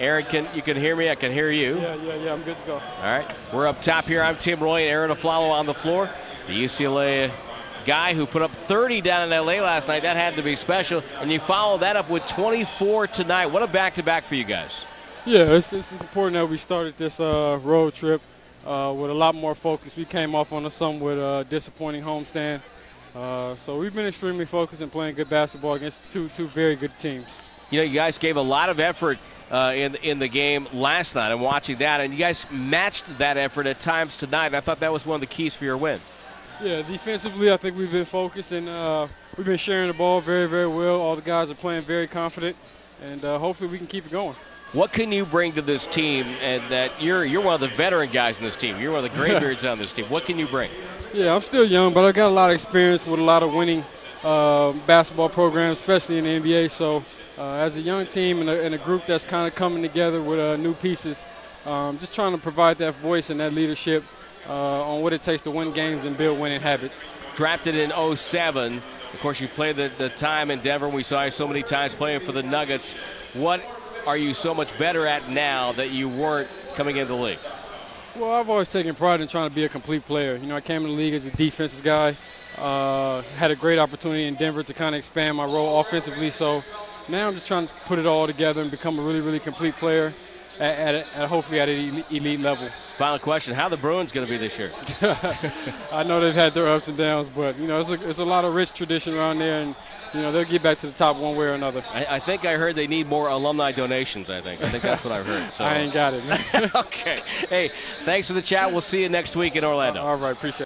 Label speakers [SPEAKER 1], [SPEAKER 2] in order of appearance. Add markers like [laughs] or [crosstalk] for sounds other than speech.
[SPEAKER 1] Arron, can you can hear me? I can hear you.
[SPEAKER 2] Yeah, yeah, yeah. I'm good to go.
[SPEAKER 1] All right, we're up top here. I'm Tim Roye and Arron Afflalo on the floor. The UCLA guy who put up 30 down in LA last night. That had to be special. And you follow that up with 24 tonight. What a back-to-back for you guys.
[SPEAKER 2] Yeah, it's, it's, it's important that we started this uh, road trip uh, with a lot more focus. We came off on a somewhat uh, disappointing homestand. Uh, so we've been extremely focused and playing good basketball against two two very good teams.
[SPEAKER 1] You know, you guys gave a lot of effort uh, in in the game last night. I'm watching that, and you guys matched that effort at times tonight. I thought that was one of the keys for your win.
[SPEAKER 2] Yeah, defensively, I think we've been focused and uh, we've been sharing the ball very, very well. All the guys are playing very confident, and uh, hopefully we can keep it going.
[SPEAKER 1] What can you bring to this team? And that you're you're one of the veteran guys in this team. You're one of the [laughs] graybeards on this team. What can you bring?
[SPEAKER 2] Yeah, I'm still young, but I got a lot of experience with a lot of winning uh, basketball program, especially in the NBA. So, uh, as a young team and a, and a group that's kind of coming together with uh, new pieces, um, just trying to provide that voice and that leadership uh, on what it takes to win games and build winning habits.
[SPEAKER 1] Drafted in 07. Of course, you played the, the time in Denver. We saw you so many times playing for the Nuggets. What are you so much better at now that you weren't coming into the league?
[SPEAKER 2] Well, I've always taken pride in trying to be a complete player. You know, I came in the league as a defensive guy. Uh, had a great opportunity in Denver to kind of expand my role offensively. So now I'm just trying to put it all together and become a really, really complete player at, at, at hopefully at an elite level.
[SPEAKER 1] Final question: How the Bruins going to be this year? [laughs]
[SPEAKER 2] I know they've had their ups and downs, but you know it's a, it's a lot of rich tradition around there, and you know they'll get back to the top one way or another.
[SPEAKER 1] I, I think I heard they need more alumni donations. I think I think that's what I heard. [laughs] So.
[SPEAKER 2] I ain't got it. [laughs]
[SPEAKER 1] okay. Hey, thanks for the chat. We'll see you next week in Orlando.
[SPEAKER 2] All right, appreciate. it.